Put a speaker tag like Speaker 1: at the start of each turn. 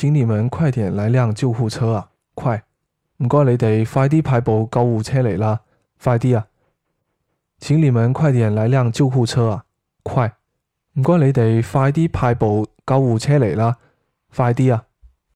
Speaker 1: 请你们快点来辆救护车啊快。唔该你哋快啲派部救护车嚟啦快啲啊。请你们快点来辆救护车啊快。唔该你哋快啲派部救护车嚟啦快啲啊。